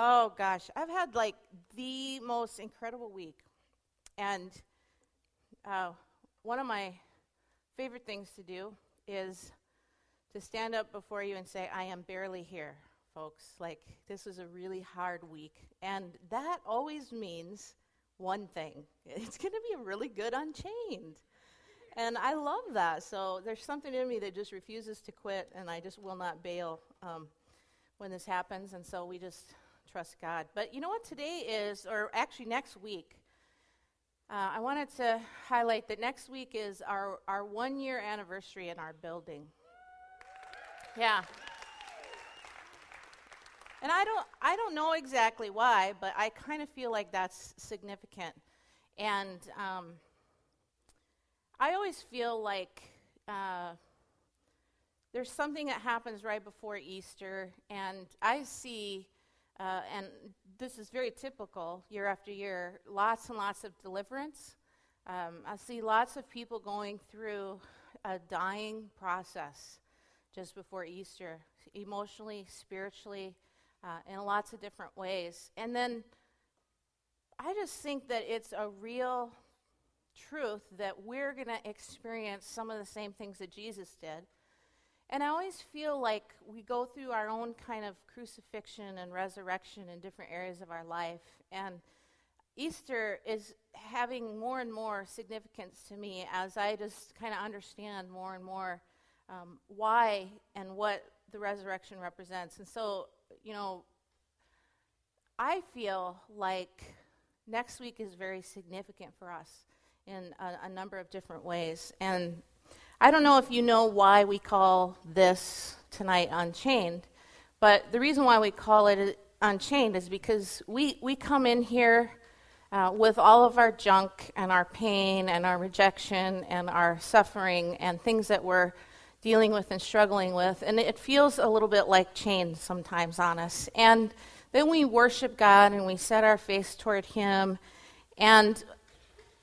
Oh gosh, I've had like the most incredible week. And uh, one of my favorite things to do is to stand up before you and say, I am barely here, folks. Like, this was a really hard week. And that always means one thing it's going to be a really good Unchained. And I love that. So there's something in me that just refuses to quit, and I just will not bail um, when this happens. And so we just trust God. But you know what today is, or actually next week, uh, I wanted to highlight that next week is our, our one year anniversary in our building. Yeah. And I don't, I don't know exactly why, but I kind of feel like that's significant. And um, I always feel like uh, there's something that happens right before Easter, and I see uh, and this is very typical year after year, lots and lots of deliverance. Um, I see lots of people going through a dying process just before Easter, emotionally, spiritually, uh, in lots of different ways. And then I just think that it's a real truth that we're going to experience some of the same things that Jesus did. And I always feel like we go through our own kind of crucifixion and resurrection in different areas of our life. And Easter is having more and more significance to me as I just kind of understand more and more um, why and what the resurrection represents. And so, you know, I feel like next week is very significant for us in a, a number of different ways. And I don't know if you know why we call this tonight Unchained, but the reason why we call it Unchained is because we, we come in here uh, with all of our junk and our pain and our rejection and our suffering and things that we're dealing with and struggling with, and it feels a little bit like chains sometimes on us. And then we worship God and we set our face toward Him, and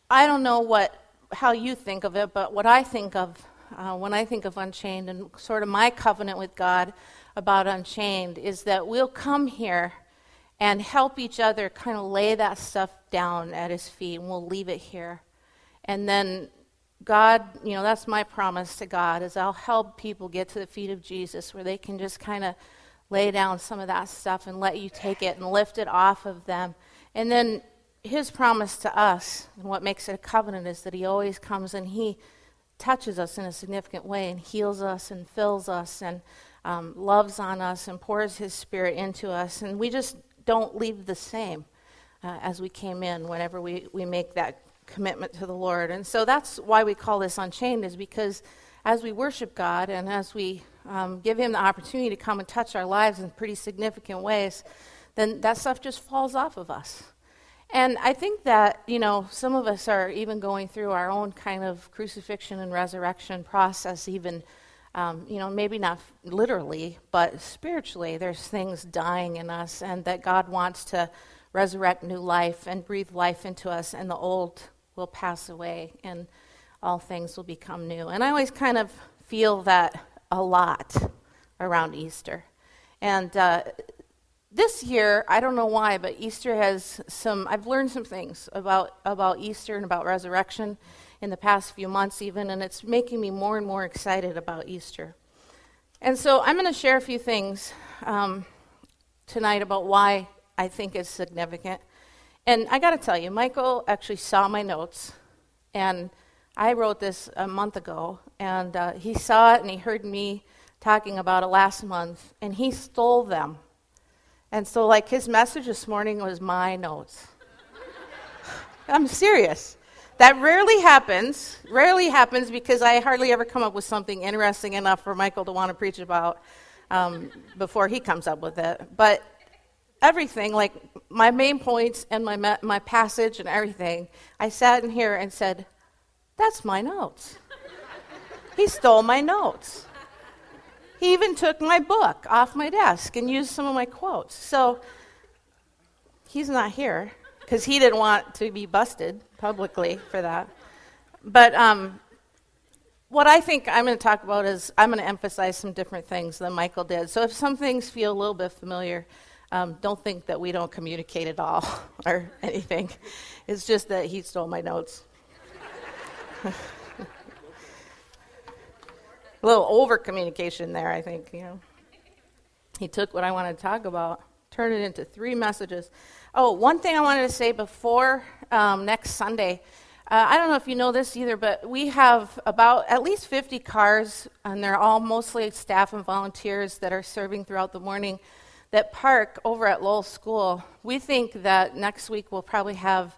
I don't know what how you think of it, but what I think of uh, when I think of Unchained and sort of my covenant with God about Unchained is that we'll come here and help each other kind of lay that stuff down at His feet, and we'll leave it here. And then God, you know, that's my promise to God is I'll help people get to the feet of Jesus where they can just kind of lay down some of that stuff and let you take it and lift it off of them. And then his promise to us, and what makes it a covenant, is that he always comes and he touches us in a significant way and heals us and fills us and um, loves on us and pours his spirit into us. And we just don't leave the same uh, as we came in whenever we, we make that commitment to the Lord. And so that's why we call this Unchained, is because as we worship God and as we um, give him the opportunity to come and touch our lives in pretty significant ways, then that stuff just falls off of us. And I think that, you know, some of us are even going through our own kind of crucifixion and resurrection process, even, um, you know, maybe not literally, but spiritually. There's things dying in us, and that God wants to resurrect new life and breathe life into us, and the old will pass away, and all things will become new. And I always kind of feel that a lot around Easter. And uh, this year, I don't know why, but Easter has some, I've learned some things about, about Easter and about resurrection in the past few months, even, and it's making me more and more excited about Easter. And so I'm going to share a few things um, tonight about why I think it's significant. And I got to tell you, Michael actually saw my notes, and I wrote this a month ago, and uh, he saw it and he heard me talking about it last month, and he stole them and so, like, his message this morning was my notes. I'm serious. That rarely happens. Rarely happens because I hardly ever come up with something interesting enough for Michael to want to preach about um, before he comes up with it. But everything, like my main points and my, my passage and everything, I sat in here and said, That's my notes. he stole my notes. He even took my book off my desk and used some of my quotes. So he's not here because he didn't want to be busted publicly for that. But um, what I think I'm going to talk about is I'm going to emphasize some different things than Michael did. So if some things feel a little bit familiar, Um, don't think that we don't communicate at all or anything. It's just that he stole my notes. a little over communication there, I think. You know, he took what I wanted to talk about, turned it into three messages. Oh, one thing I wanted to say before um, next Sunday. Uh, I don't know if you know this either, but we have about at least 50 cars, and they're all mostly staff and volunteers that are serving throughout the morning that park over at Lowell School. We think that next week we'll probably have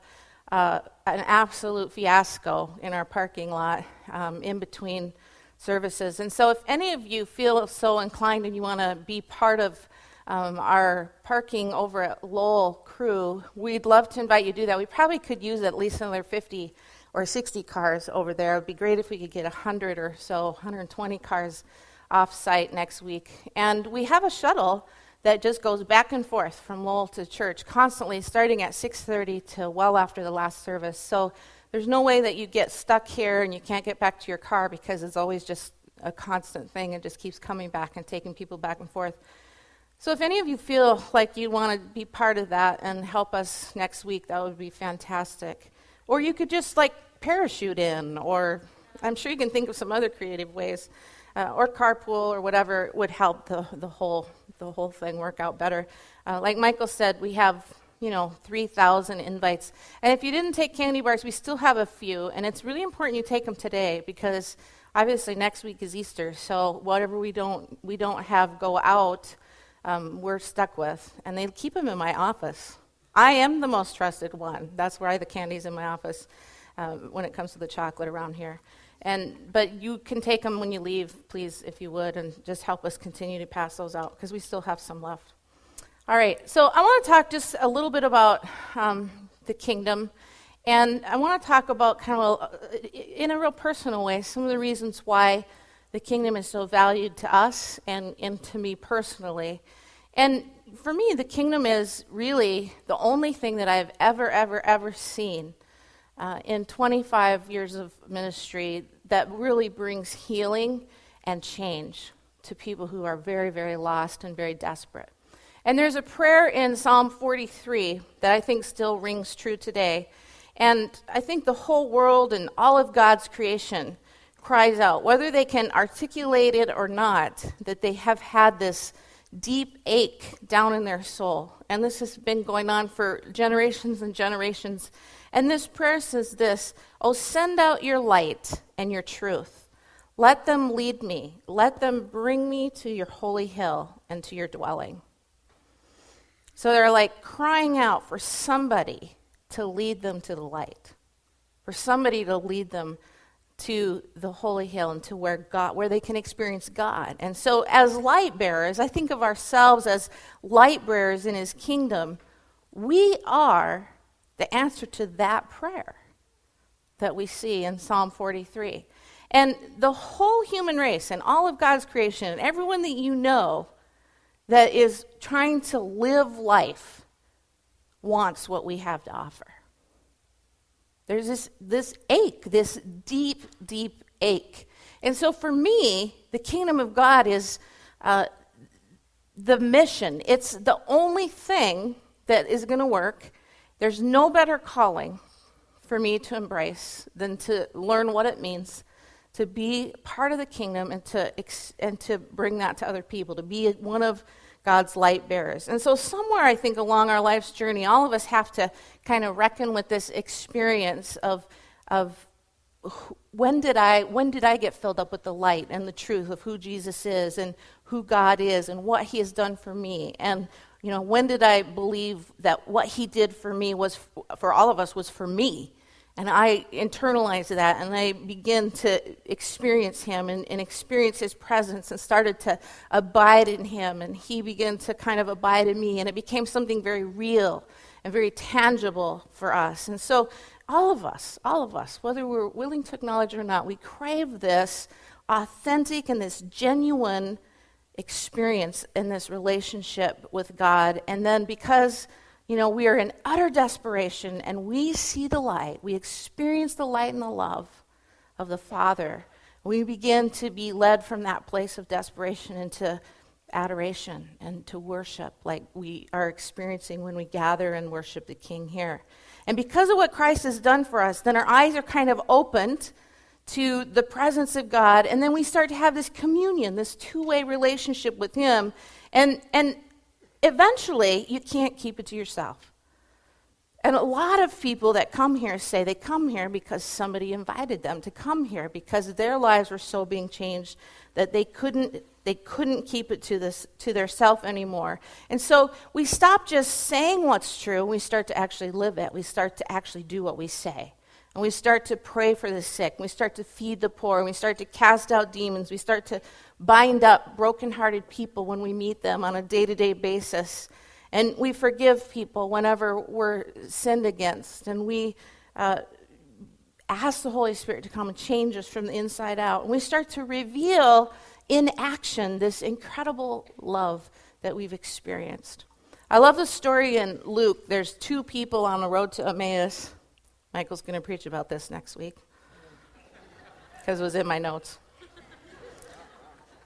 uh, an absolute fiasco in our parking lot um, in between services. And so, if any of you feel so inclined and you want to be part of um, our parking over at Lowell crew, we'd love to invite you to do that. We probably could use at least another 50 or 60 cars over there. It would be great if we could get 100 or so, 120 cars off site next week. And we have a shuttle that just goes back and forth from Lowell to church constantly, starting at 6:30 to well after the last service. So there's no way that you get stuck here and you can't get back to your car because it's always just a constant thing and just keeps coming back and taking people back and forth. So if any of you feel like you want to be part of that and help us next week, that would be fantastic. Or you could just like parachute in, or I'm sure you can think of some other creative ways, uh, or carpool or whatever would help the, the whole the whole thing work out better. Uh, like Michael said, we have you know 3,000 invites, and if you didn't take candy bars, we still have a few, and it's really important you take them today because obviously next week is Easter, so whatever we don't we don't have go out, um, we're stuck with, and they keep them in my office. I am the most trusted one. That's why the candy's in my office uh, when it comes to the chocolate around here. And, but you can take them when you leave, please, if you would, and just help us continue to pass those out because we still have some left. All right, so I want to talk just a little bit about um, the kingdom. And I want to talk about kind of, a, in a real personal way, some of the reasons why the kingdom is so valued to us and, and to me personally. And for me, the kingdom is really the only thing that I've ever, ever, ever seen uh, in 25 years of ministry that really brings healing and change to people who are very, very lost and very desperate. And there's a prayer in Psalm 43 that I think still rings true today. And I think the whole world and all of God's creation cries out, whether they can articulate it or not, that they have had this deep ache down in their soul. And this has been going on for generations and generations and this prayer says this Oh, send out your light and your truth. Let them lead me. Let them bring me to your holy hill and to your dwelling. So they're like crying out for somebody to lead them to the light, for somebody to lead them to the holy hill and to where God, where they can experience God. And so, as light bearers, I think of ourselves as light bearers in His kingdom. We are the answer to that prayer that we see in Psalm 43. And the whole human race and all of God's creation and everyone that you know that is trying to live life wants what we have to offer. There's this, this ache, this deep, deep ache. And so for me, the kingdom of God is uh, the mission. It's the only thing that is going to work. There's no better calling for me to embrace than to learn what it means to be part of the kingdom and to, ex- and to bring that to other people, to be one of God's light bearers. And so, somewhere I think along our life's journey, all of us have to kind of reckon with this experience of, of when did I when did I get filled up with the light and the truth of who Jesus is and who God is and what He has done for me and you know, when did I believe that what he did for me was, for all of us, was for me? And I internalize that and I begin to experience him and, and, experience his presence and started to abide in him. And he began to kind of abide in me. And it became something very real and very tangible for us. And so, all of us, all of us, whether we're willing to acknowledge it or not, we crave this authentic and this genuine experience in this relationship with God. And then because, you know, we are in utter desperation and we see the light, we experience the light and the love of the Father, we begin to be led from that place of desperation into adoration and to worship like we are experiencing when we gather and worship the King here. And because of what Christ has done for us, then our eyes are kind of opened to the presence of God, and then we start to have this communion, this two way relationship with Him. And, and eventually, you can't keep it to yourself. And a lot of people that come here say they come here because somebody invited them to come here because their lives were so being changed that they couldn't they couldn't keep it to this to their self anymore. And so we stop just saying what's true, we start to actually live it. We start to actually do what we say. And we start to pray for the sick. We start to feed the poor. We start to cast out demons. We start to bind up brokenhearted people when we meet them on a day to day basis. And we forgive people whenever we're sinned against. And we uh, ask the Holy Spirit to come and change us from the inside out. And we start to reveal in action this incredible love that we've experienced. I love the story in Luke. There's two people on the road to Emmaus. Michael's going to preach about this next week because it was in my notes.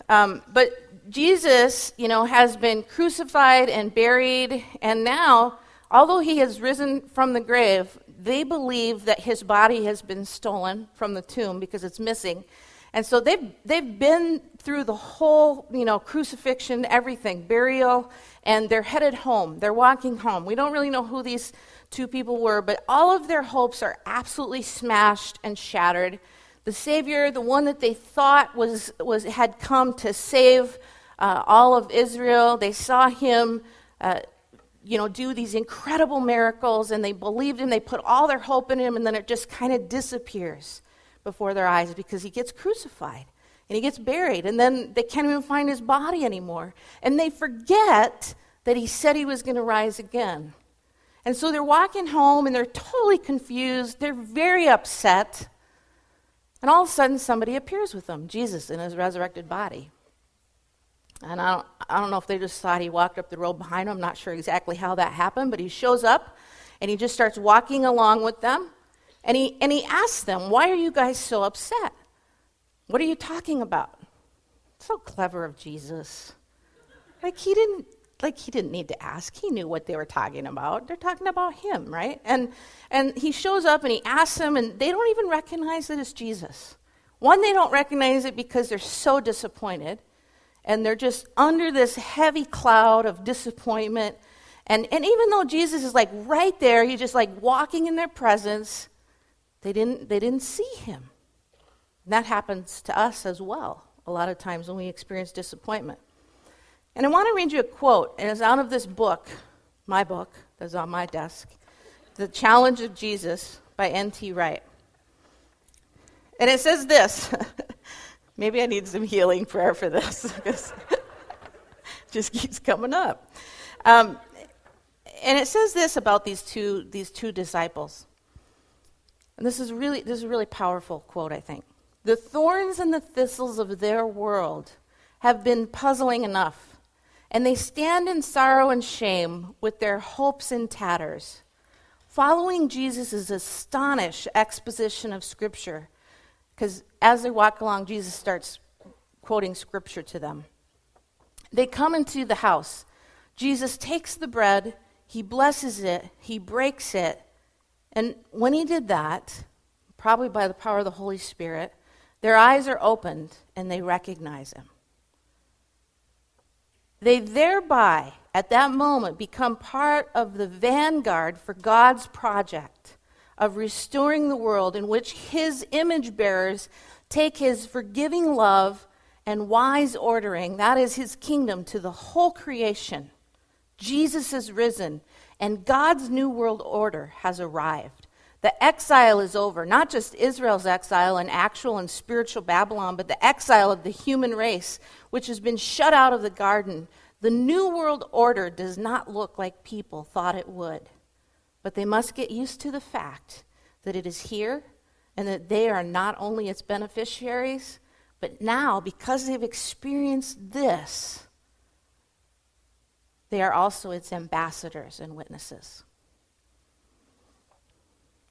Um, but Jesus, you know, has been crucified and buried, and now, although he has risen from the grave, they believe that his body has been stolen from the tomb because it's missing. And so they've, they've been through the whole, you know, crucifixion, everything, burial, and they're headed home. They're walking home. We don't really know who these two people were, but all of their hopes are absolutely smashed and shattered. The Savior, the one that they thought was, was, had come to save uh, all of Israel, they saw him. Uh, you know, do these incredible miracles, and they believed him. They put all their hope in him, and then it just kind of disappears before their eyes because he gets crucified and he gets buried, and then they can't even find his body anymore. And they forget that he said he was going to rise again. And so they're walking home and they're totally confused. They're very upset. And all of a sudden, somebody appears with them Jesus in his resurrected body. And I don't, I don't know if they just thought he walked up the road behind them. I'm not sure exactly how that happened, but he shows up and he just starts walking along with them. And he, and he asks them, Why are you guys so upset? What are you talking about? So clever of Jesus. Like he didn't like he didn't need to ask. He knew what they were talking about. They're talking about him, right? And and he shows up and he asks them and they don't even recognize that it's Jesus. One, they don't recognize it because they're so disappointed and they're just under this heavy cloud of disappointment. And and even though Jesus is like right there, he's just like walking in their presence, they didn't, they didn't see him. And that happens to us as well, a lot of times when we experience disappointment. And I want to read you a quote, and it's out of this book, my book, that's on my desk The Challenge of Jesus by N.T. Wright. And it says this maybe I need some healing prayer for this because it just keeps coming up. Um, and it says this about these two, these two disciples. And this is really this is a really powerful quote, I think. The thorns and the thistles of their world have been puzzling enough, and they stand in sorrow and shame with their hopes in tatters. Following Jesus' astonished exposition of Scripture, because as they walk along, Jesus starts quoting Scripture to them. They come into the house. Jesus takes the bread, he blesses it, he breaks it, and when he did that, probably by the power of the Holy Spirit, their eyes are opened and they recognize him. They thereby, at that moment, become part of the vanguard for God's project of restoring the world in which his image bearers take his forgiving love and wise ordering, that is his kingdom, to the whole creation. Jesus is risen and God's new world order has arrived. The exile is over, not just Israel's exile and actual and spiritual Babylon, but the exile of the human race, which has been shut out of the garden. The new world order does not look like people thought it would, but they must get used to the fact that it is here and that they are not only its beneficiaries, but now, because they've experienced this, they are also its ambassadors and witnesses.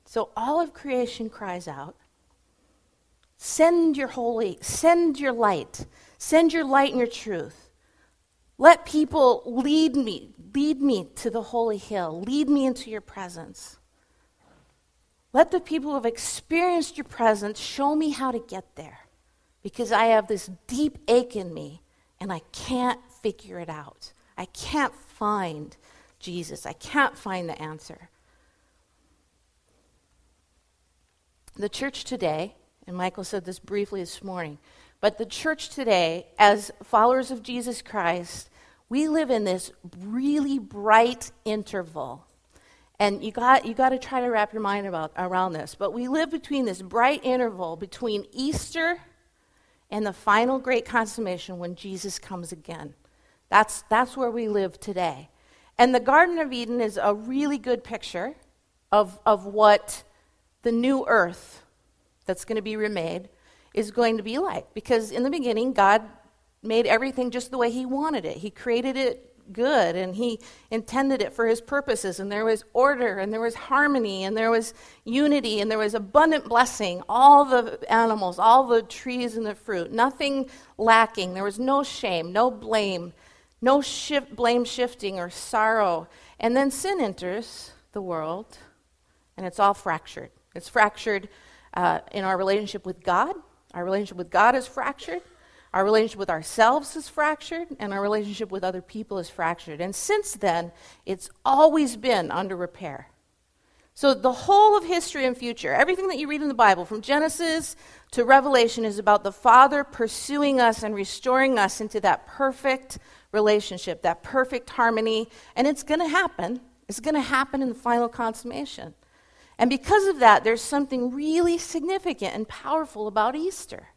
So all of creation cries out Send your holy, send your light, send your light and your truth. Let people lead me, lead me to the holy hill, lead me into your presence. Let the people who have experienced your presence show me how to get there because I have this deep ache in me and I can't figure it out. I can't find Jesus. I can't find the answer. The church today, and Michael said this briefly this morning, but the church today, as followers of Jesus Christ, we live in this really bright interval and you got, you got to try to wrap your mind about, around this. But we live between this bright interval between Easter and the final great consummation when Jesus comes again. That's, that's where we live today. And the Garden of Eden is a really good picture of, of what the new earth that's going to be remade is going to be like. Because in the beginning, God made everything just the way He wanted it. He created it good and he intended it for his purposes. And there was order and there was harmony and there was unity and there was abundant blessing. All the animals all the trees and the fruit nothing lacking. There was no shame no blame no shift, blame shifting or sorrow. And then sin enters the world and it's all fractured. It's fractured uh, in our relationship with god our relationship with god is fractured our relationship with ourselves is fractured, and our relationship with other people is fractured. And since then, it's always been under repair. So, the whole of history and future, everything that you read in the Bible, from Genesis to Revelation, is about the Father pursuing us and restoring us into that perfect relationship, that perfect harmony. And it's going to happen. It's going to happen in the final consummation. And because of that, there's something really significant and powerful about Easter.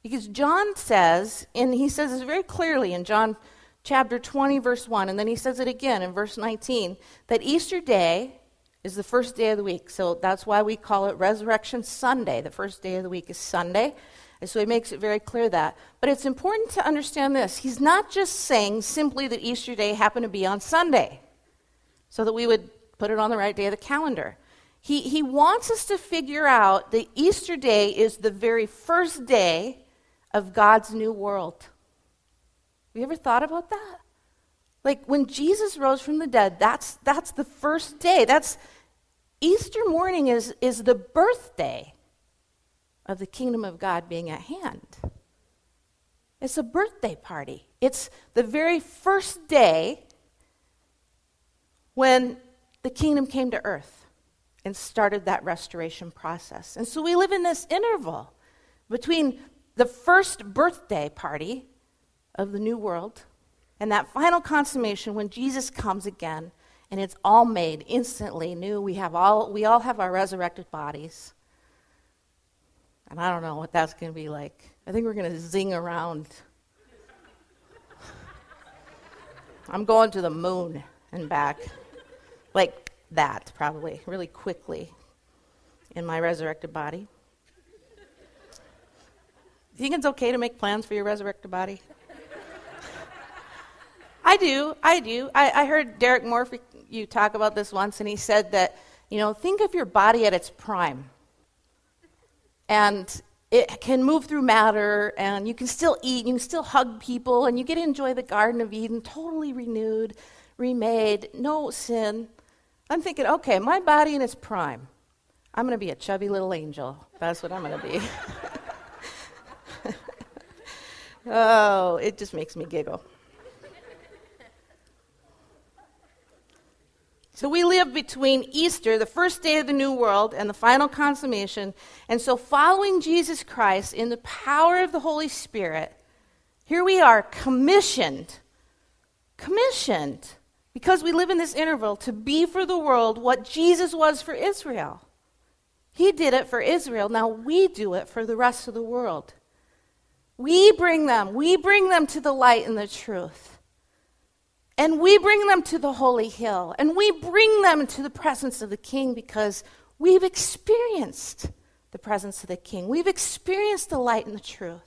Because John says, and he says this very clearly in John chapter 20, verse 1, and then he says it again in verse 19, that Easter Day is the first day of the week. So that's why we call it Resurrection Sunday. The first day of the week is Sunday. And so he makes it very clear that. But it's important to understand this. He's not just saying simply that Easter Day happened to be on Sunday, so that we would put it on the right day of the calendar. He, he wants us to figure out that Easter Day is the very first day of God's new world. Have you ever thought about that? Like when Jesus rose from the dead, that's, that's the first day. That's Easter morning is, is the birthday of the kingdom of God being at hand. It's a birthday party. It's the very first day when the kingdom came to earth and started that restoration process. And so we live in this interval between the first birthday party of the new world and that final consummation when Jesus comes again and it's all made instantly new. We, have all, we all have our resurrected bodies. And I don't know what that's going to be like. I think we're going to zing around. I'm going to the moon and back. Like that, probably, really quickly in my resurrected body. Do you think it's okay to make plans for your resurrected body? I do. I do. I, I heard Derek Morphy you talk about this once, and he said that, you know, think of your body at its prime. And it can move through matter, and you can still eat, you can still hug people, and you get to enjoy the Garden of Eden totally renewed, remade, no sin. I'm thinking, okay, my body in its prime. I'm going to be a chubby little angel. That's what I'm going to be. oh, it just makes me giggle. So we live between Easter, the first day of the new world, and the final consummation. And so, following Jesus Christ in the power of the Holy Spirit, here we are commissioned, commissioned, because we live in this interval, to be for the world what Jesus was for Israel. He did it for Israel. Now we do it for the rest of the world. We bring them, we bring them to the light and the truth. And we bring them to the holy hill. And we bring them to the presence of the king because we've experienced the presence of the king. We've experienced the light and the truth.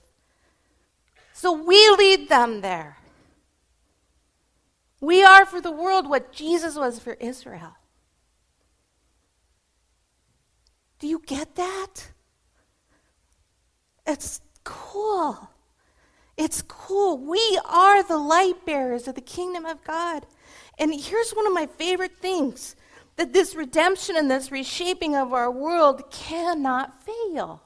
So we lead them there. We are for the world what Jesus was for Israel. Do you get that? It's cool. It's cool. We are the light bearers of the kingdom of God. And here's one of my favorite things that this redemption and this reshaping of our world cannot fail.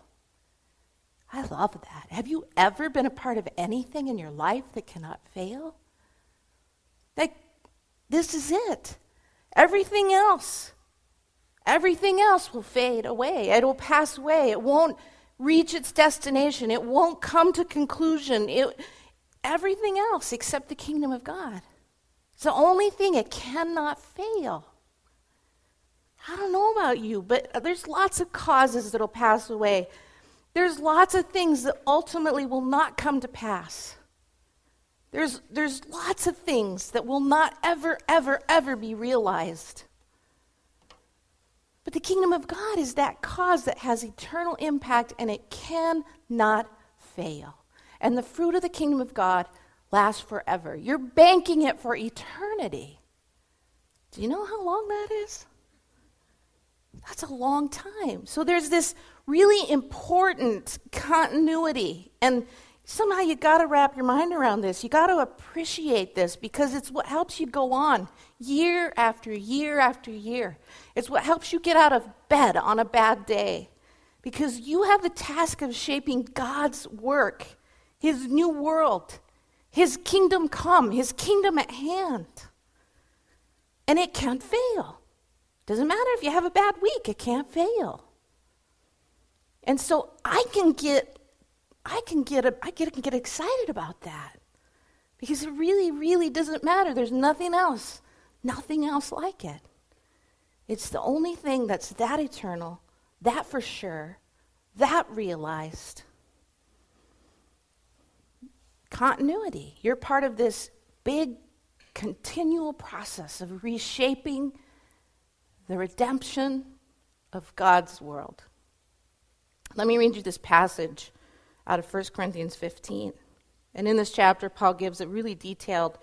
I love that. Have you ever been a part of anything in your life that cannot fail? This is it. Everything else, everything else will fade away. It will pass away. It won't reach its destination. It won't come to conclusion. It, everything else except the kingdom of God. It's the only thing it cannot fail. I don't know about you, but there's lots of causes that'll pass away. There's lots of things that ultimately will not come to pass. There's, there's lots of things that will not ever, ever, ever be realized. But the kingdom of God is that cause that has eternal impact and it cannot fail. And the fruit of the kingdom of God lasts forever. You're banking it for eternity. Do you know how long that is? That's a long time. So there's this really important continuity. And somehow you got to wrap your mind around this. You got to appreciate this because it's what helps you go on year after year after year. It's what helps you get out of bed on a bad day because you have the task of shaping God's work, His new world, His kingdom come, His kingdom at hand. And it can't fail. Doesn't matter if you have a bad week, it can't fail. And so I can get I can get a, I get, can get excited about that. Because it really, really doesn't matter. There's nothing else, nothing else like it. It's the only thing that's that eternal, that for sure, that realized. Continuity. You're part of this big, continual process of reshaping the redemption of God's world. Let me read you this passage out of 1 Corinthians 15. And in this chapter, Paul gives a really detailed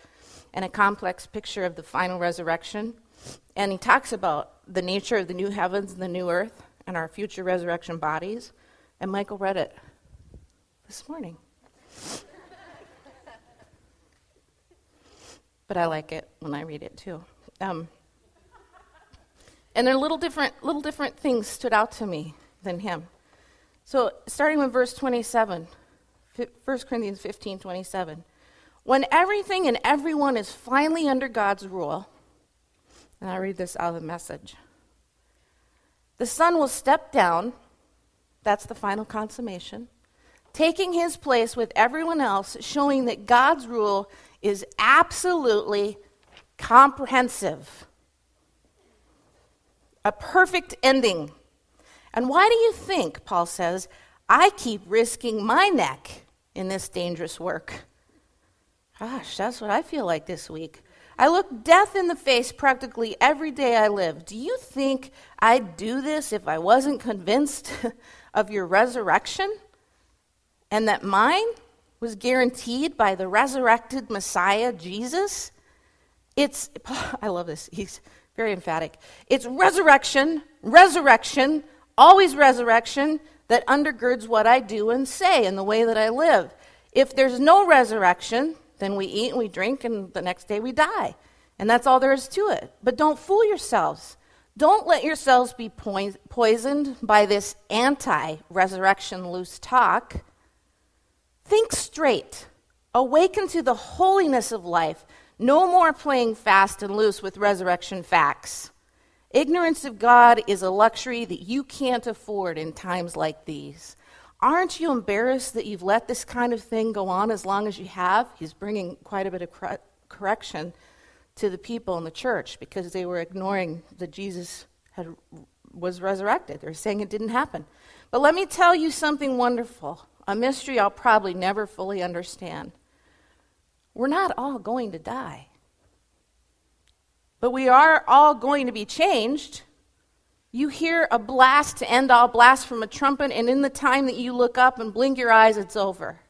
and a complex picture of the final resurrection. And he talks about the nature of the new heavens and the new earth and our future resurrection bodies. And Michael read it this morning. but I like it when I read it too. Um, and there are little different, little different things stood out to me than him. So, starting with verse 27, 1 Corinthians 15 27. When everything and everyone is finally under God's rule, and I read this out of the message, the Son will step down, that's the final consummation, taking his place with everyone else, showing that God's rule is absolutely comprehensive. A perfect ending and why do you think, Paul says, I keep risking my neck in this dangerous work? Gosh, that's what I feel like this week. I look death in the face practically every day I live. Do you think I'd do this if I wasn't convinced of your resurrection and that mine was guaranteed by the resurrected Messiah, Jesus? It's, I love this, he's very emphatic. It's resurrection, resurrection, always resurrection that undergirds what I do and say and the way that I live. If there's no resurrection, then we eat and we drink, and the next day we die. And that's all there is to it. But don't fool yourselves. Don't let yourselves be poisoned by this anti resurrection loose talk. Think straight. Awaken to the holiness of life. No more playing fast and loose with resurrection facts. Ignorance of God is a luxury that you can't afford in times like these. Aren't you embarrassed that you've let this kind of thing go on as long as you have? He's bringing quite a bit of cor- correction to the people in the church because they were ignoring that Jesus had, was resurrected. They're saying it didn't happen. But let me tell you something wonderful, a mystery I'll probably never fully understand. We're not all going to die. But we are all going to be changed. You hear a blast to end all blasts from a trumpet, and in the time that you look up and blink your eyes, it's over.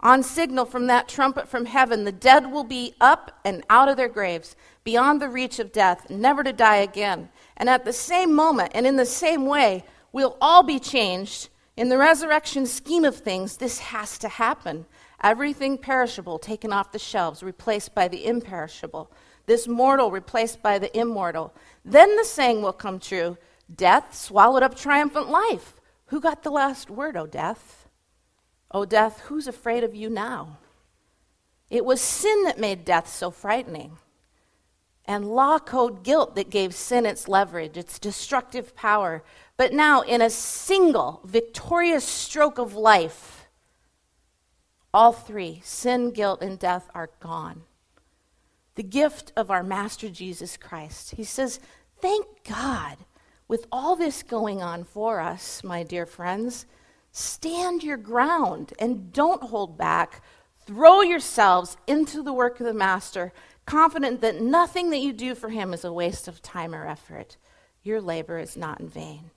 On signal from that trumpet from heaven, the dead will be up and out of their graves, beyond the reach of death, never to die again. And at the same moment, and in the same way, we'll all be changed. In the resurrection scheme of things, this has to happen. Everything perishable taken off the shelves, replaced by the imperishable. This mortal replaced by the immortal. Then the saying will come true Death swallowed up triumphant life. Who got the last word, O death? O death, who's afraid of you now? It was sin that made death so frightening, and law code guilt that gave sin its leverage, its destructive power. But now, in a single victorious stroke of life, all three sin, guilt, and death are gone. The gift of our Master Jesus Christ. He says, Thank God, with all this going on for us, my dear friends, stand your ground and don't hold back. Throw yourselves into the work of the Master, confident that nothing that you do for him is a waste of time or effort. Your labor is not in vain.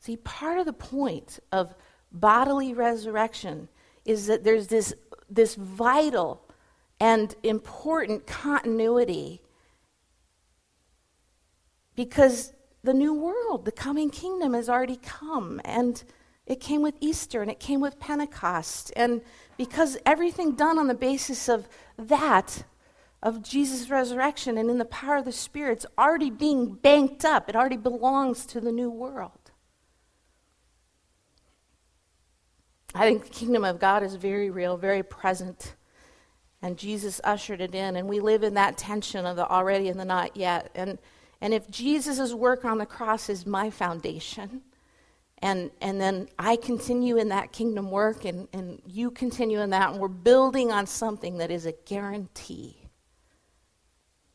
See, part of the point of bodily resurrection is that there's this, this vital and important continuity because the new world, the coming kingdom, has already come. And it came with Easter and it came with Pentecost. And because everything done on the basis of that, of Jesus' resurrection and in the power of the Spirit, it's already being banked up. It already belongs to the new world. I think the kingdom of God is very real, very present. And Jesus ushered it in. And we live in that tension of the already and the not yet. And, and if Jesus' work on the cross is my foundation, and, and then I continue in that kingdom work, and, and you continue in that, and we're building on something that is a guarantee.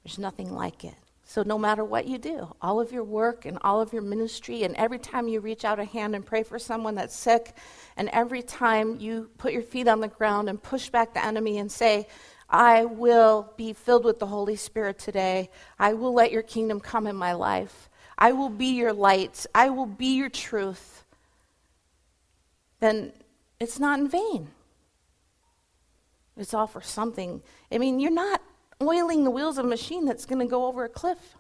There's nothing like it. So, no matter what you do, all of your work and all of your ministry, and every time you reach out a hand and pray for someone that's sick, and every time you put your feet on the ground and push back the enemy and say, I will be filled with the Holy Spirit today. I will let your kingdom come in my life. I will be your light. I will be your truth. Then it's not in vain. It's all for something. I mean, you're not oiling the wheels of a machine that's going to go over a cliff.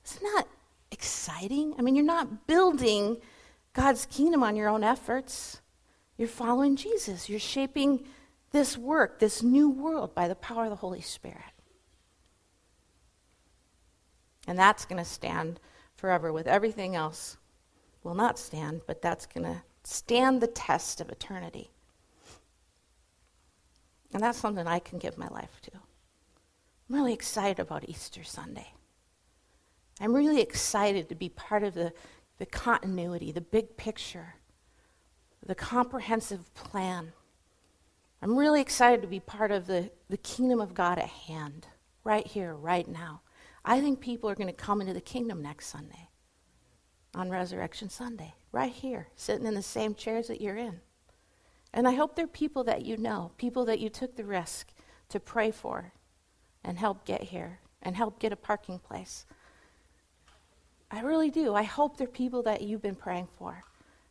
It's not exciting. I mean, you're not building God's kingdom on your own efforts. You're following Jesus. You're shaping this work, this new world, by the power of the Holy Spirit. And that's going to stand forever with everything else will not stand, but that's going to stand the test of eternity. And that's something I can give my life to. I'm really excited about Easter Sunday. I'm really excited to be part of the, the continuity, the big picture, the comprehensive plan. I'm really excited to be part of the, the kingdom of God at hand, right here, right now. I think people are going to come into the kingdom next Sunday, on Resurrection Sunday, right here, sitting in the same chairs that you're in. And I hope they're people that you know, people that you took the risk to pray for, and help get here and help get a parking place. I really do. I hope they're people that you've been praying for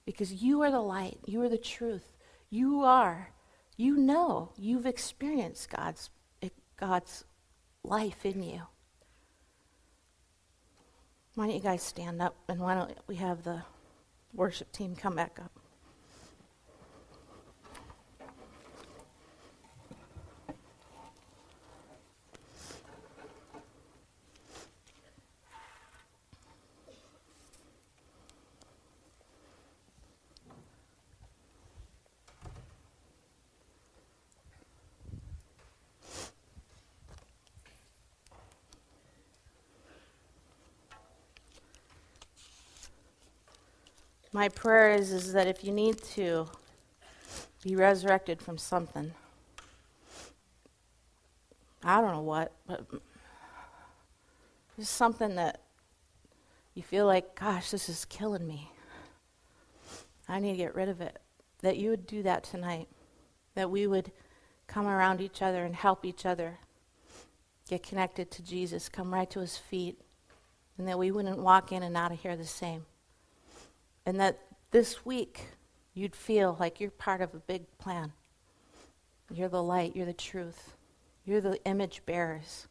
because you are the light, you are the truth. You are, you know, you've experienced God's, God's life in you. Why don't you guys stand up and why don't we have the worship team come back up? My prayer is, is that if you need to be resurrected from something, I don't know what, but just something that you feel like, gosh, this is killing me. I need to get rid of it. That you would do that tonight. That we would come around each other and help each other get connected to Jesus, come right to his feet, and that we wouldn't walk in and out of here the same. And that this week you'd feel like you're part of a big plan. You're the light, you're the truth, you're the image bearers.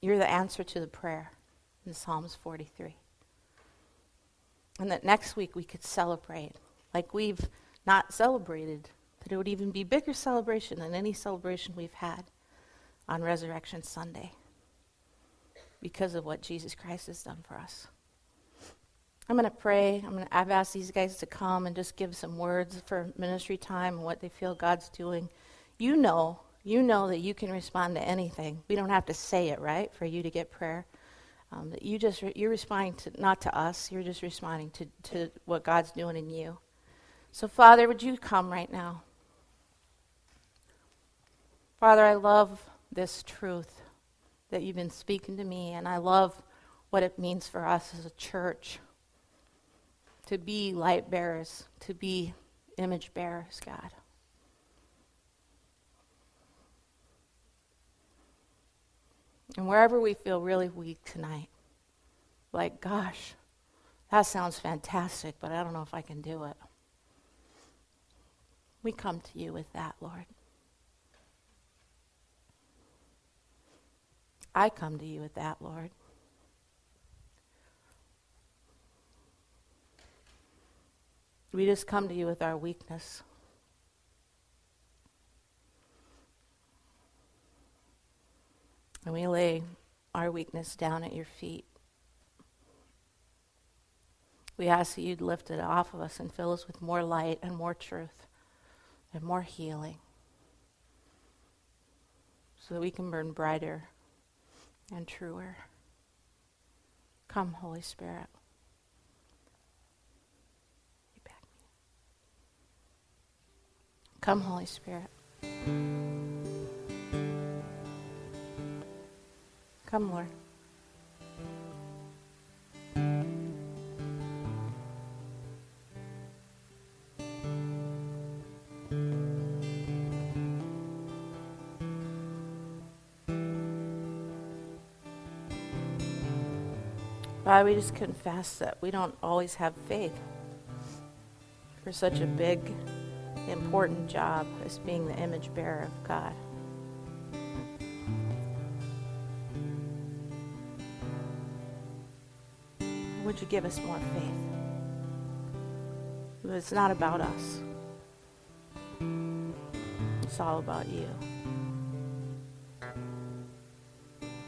You're the answer to the prayer in Psalms 43. And that next week we could celebrate like we've not celebrated, that it would even be bigger celebration than any celebration we've had on Resurrection Sunday because of what Jesus Christ has done for us. I'm going to pray. I'm going to, I've asked these guys to come and just give some words for ministry time and what they feel God's doing. You know, you know that you can respond to anything. We don't have to say it, right, for you to get prayer. Um, that you just re- you're responding to not to us. You're just responding to, to what God's doing in you. So, Father, would you come right now? Father, I love this truth that you've been speaking to me, and I love what it means for us as a church to be light bearers, to be image bearers, God. And wherever we feel really weak tonight, like, gosh, that sounds fantastic, but I don't know if I can do it. We come to you with that, Lord. I come to you with that, Lord. We just come to you with our weakness. And we lay our weakness down at your feet. We ask that you'd lift it off of us and fill us with more light and more truth and more healing so that we can burn brighter and truer. Come, Holy Spirit. Come, Holy Spirit. Come, Lord. God, we just confess that we don't always have faith for such a big, important job as being the image bearer of God. Would you give us more faith? It's not about us. It's all about you.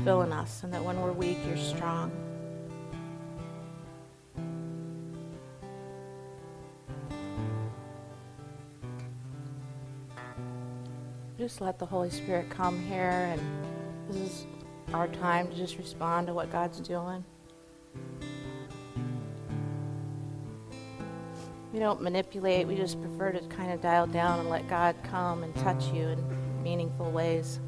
Filling us, and that when we're weak, you're strong. Just let the Holy Spirit come here, and this is our time to just respond to what God's doing. We don't manipulate, we just prefer to kind of dial down and let God come and touch you in meaningful ways.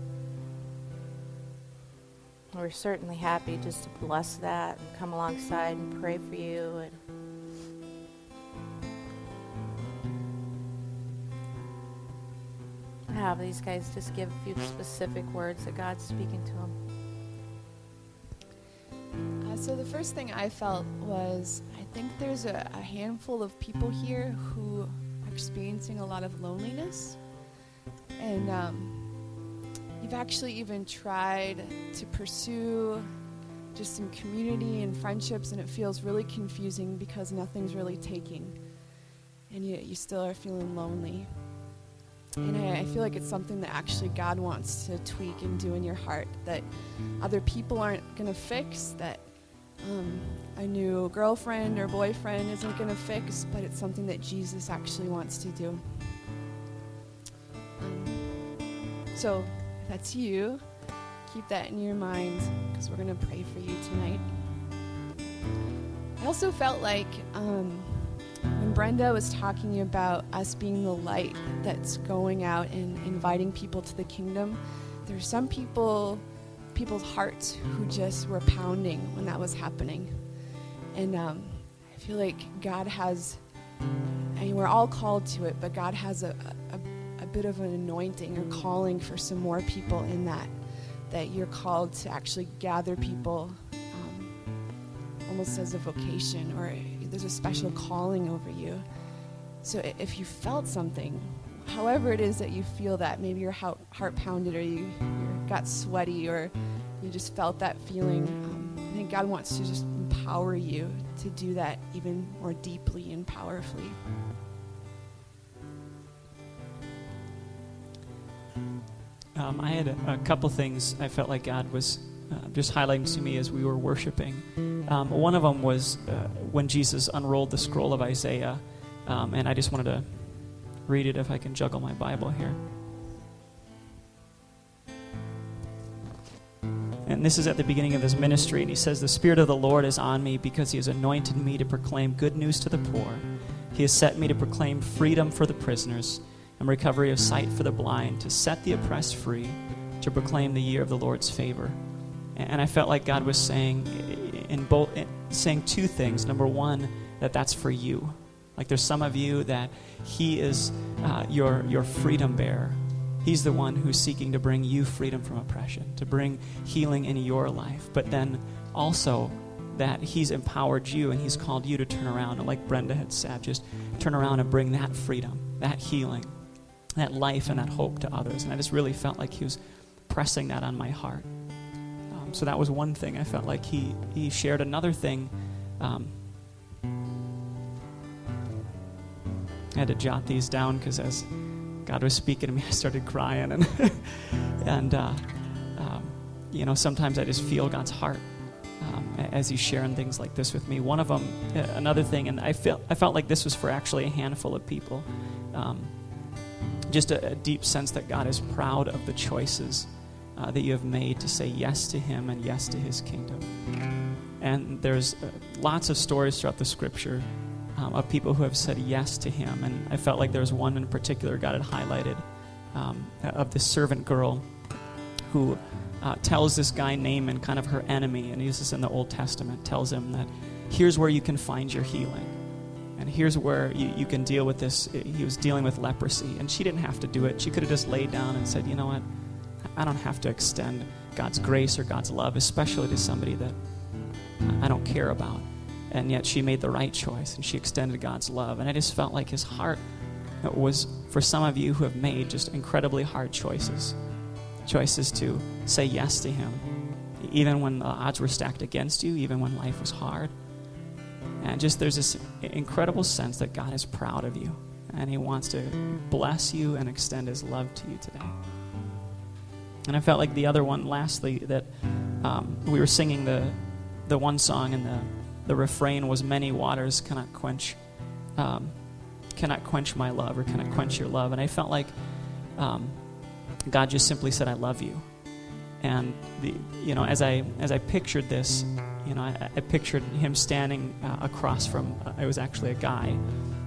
We're certainly happy just to bless that and come alongside and pray for you and have these guys just give a few specific words that God's speaking to them. Uh, so the first thing I felt was I think there's a, a handful of people here who are experiencing a lot of loneliness, and um, you've actually even tried to pursue just some community and friendships, and it feels really confusing because nothing's really taking, and you, you still are feeling lonely. And I, I, feel like it's something that actually God wants to tweak and do in your heart that other people aren't going to fix, that um, a new girlfriend or boyfriend isn't going to fix, but it's something that Jesus actually wants to do. Um, so if that's you, keep that in your mind because we're going to pray for you tonight. I also felt like. Um, Brenda was talking about us being the light that's going out and inviting people to the kingdom, there's some people, people's hearts who just were pounding when that was happening. And um, I feel like God has, I mean, we're all called to it, but God has a, a, a bit of an anointing or calling for some more people in that, that you're called to actually gather people um, almost as a vocation or there's a special calling over you. So if you felt something, however it is that you feel that, maybe your heart pounded or you, got sweaty or you just felt that feeling, um, I think God wants to just empower you to do that even more deeply and powerfully. Um, I had a, a, couple things I felt like God was uh, just highlighting to me as we were worshiping. Um, one of them was uh, when Jesus unrolled the scroll of Isaiah, um, and I just wanted to read it if I can juggle my Bible here. And this is at the beginning of his ministry, and he says, The Spirit of the Lord is on me because he has anointed me to proclaim good news to the poor. He has set me to proclaim freedom for the prisoners and recovery of sight for the blind, to set the oppressed free, to proclaim the year of the Lord's favor. And I felt like God was saying in both saying two things. Number one, that that's for you. Like there's some of you that He is uh, your your freedom bearer. He's the one who's seeking to bring you freedom from oppression, to bring healing in your life. But then also that He's empowered you and He's called you to turn around and, like Brenda had said, just turn around and bring that freedom, that healing, that life, and that hope to others. And I just really felt like He was pressing that on my heart. So that was one thing I felt like He He shared. Another thing. Um, I had to jot these down because as God was speaking to me, I started crying, and and uh, um, you know sometimes I just feel God's heart um, as He's sharing things like this with me. One of them, another thing, and I felt I felt like this was for actually a handful of people. Um, just a, a, deep sense that God is proud of the choices uh, that you have made to say yes to Him and yes to His kingdom. And there's uh, lots of stories throughout the Scripture um, of people who have said yes to him. And I felt like there was one in particular God had highlighted um, of this servant girl who uh, tells this guy Naaman, kind of her enemy, and he's in the Old Testament, tells him that here's where you can find your healing. And here's where you, you can deal with this. He was dealing with leprosy, and she didn't have to do it. She could have just laid down and said, You know what? I don't have to extend God's grace or God's love, especially to somebody that I don't care about and yet she made the right choice and she extended God's love. And I just felt like his heart was for some of you who have made just incredibly hard choices choices to say yes to him, even when the odds were stacked against you, even when life was hard. And just there's this incredible sense that God is proud of you and he wants to bless you and extend his love to you today. And I felt like the other one, lastly, that um, we were singing the, the one song and the the refrain was many waters cannot quench um, cannot quench my love or cannot quench your love. And i felt like um, god just simply said i love you. And the, you know as i as i pictured this you know i, I pictured him standing uh, across from uh, it was actually a guy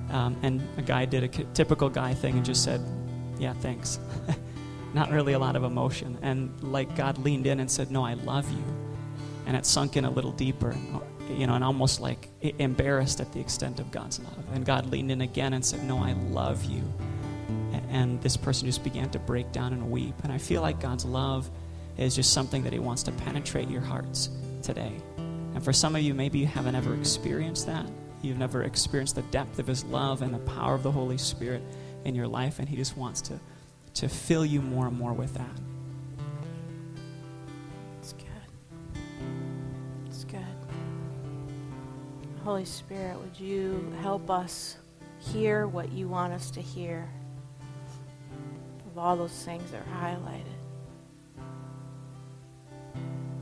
um, and a guy did a typical guy thing and just said yeah thanks not really a lot of emotion and like god leaned in and said no i love you and it sunk in a little deeper you know, and almost like embarrassed at the extent of God's love. And God leaned in again and said, No, I love you. And this person just began to break down and weep. And I feel like God's love is just something that He wants to penetrate your hearts today. And for some of you, maybe you haven't ever experienced that. You've never experienced the depth of His love and the power of the Holy Spirit in your life, and He just wants to, to fill you more and more with that. It's good. It's good. Holy Spirit, would you help us hear what you want us to hear of all those things that are highlighted?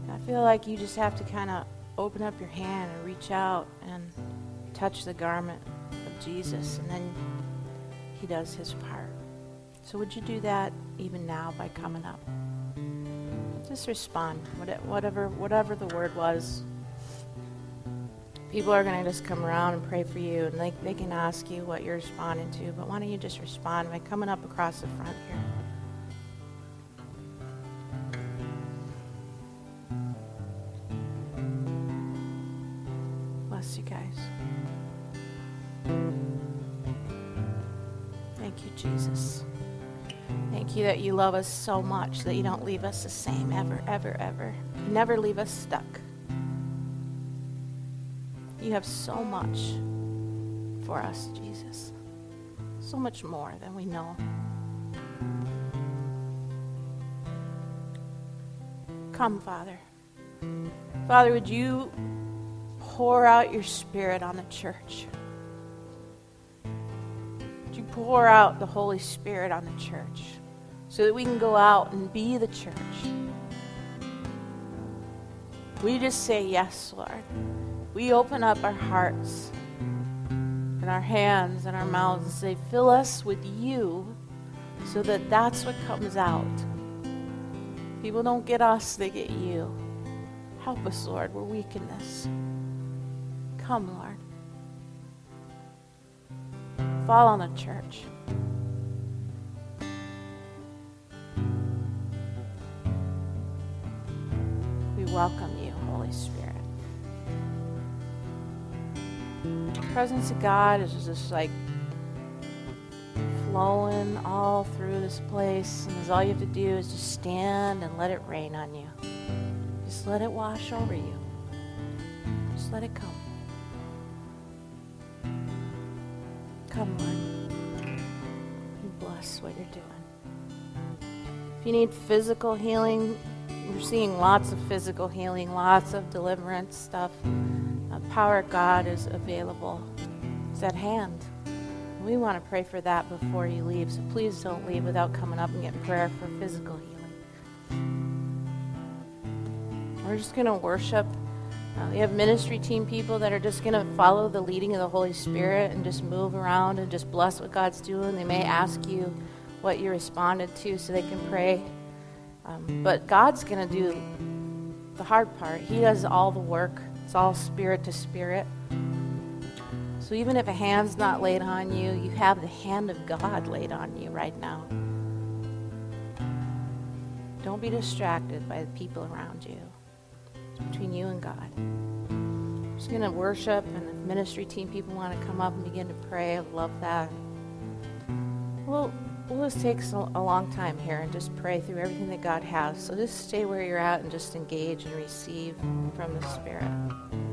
I feel like you just have to kind of open up your hand and reach out and touch the garment of Jesus, and then he does his part. So, would you do that even now by coming up? Just respond, whatever, whatever the word was people are going to just come around and pray for you, and they, they can ask you what you're responding to. But why don't you just respond by coming up across the front here? That you love us so much that you don't leave us the same ever, ever, ever. You never leave us stuck. You have so much for us, Jesus. So much more than we know. Come, Father. Father, would you pour out your spirit on the church? Would you pour out the Holy Spirit on the church? So that we can go out and be the church. We just say yes, Lord. We open up our hearts and our hands and our mouths and say, fill us with you so that that's what comes out. People don't get us, they get you. Help us, Lord. We're weak in this. Come, Lord. Fall on the church. Welcome you, Holy Spirit. The presence of God is just like flowing all through this place. And all you have to do is just stand and let it rain on you. Just let it wash over you. Just let it come. Come, Lord. You bless what you're doing. If you need physical healing, we're seeing lots of physical healing, lots of deliverance stuff. The power of God is available. It's at hand. We want to pray for that before you leave, so please don't leave without coming up and getting prayer for physical healing. We're just going to worship. Uh, we have ministry team people that are just going to follow the leading of the Holy Spirit and just move around and just bless what God's doing. They may ask you what you responded to so they can pray. Um, but God's going to do the hard part. He does all the work, it's all spirit to spirit. So even if a hand's not laid on you, you have the hand of God laid on you right now. Don't be distracted by the people around you. It's between you and God. I'm just going to worship, and if ministry team people want to come up and begin to pray, I love that. Well, we'll just take a long time here and just pray through everything that God has. So just stay where you're at and just engage and receive from the Spirit.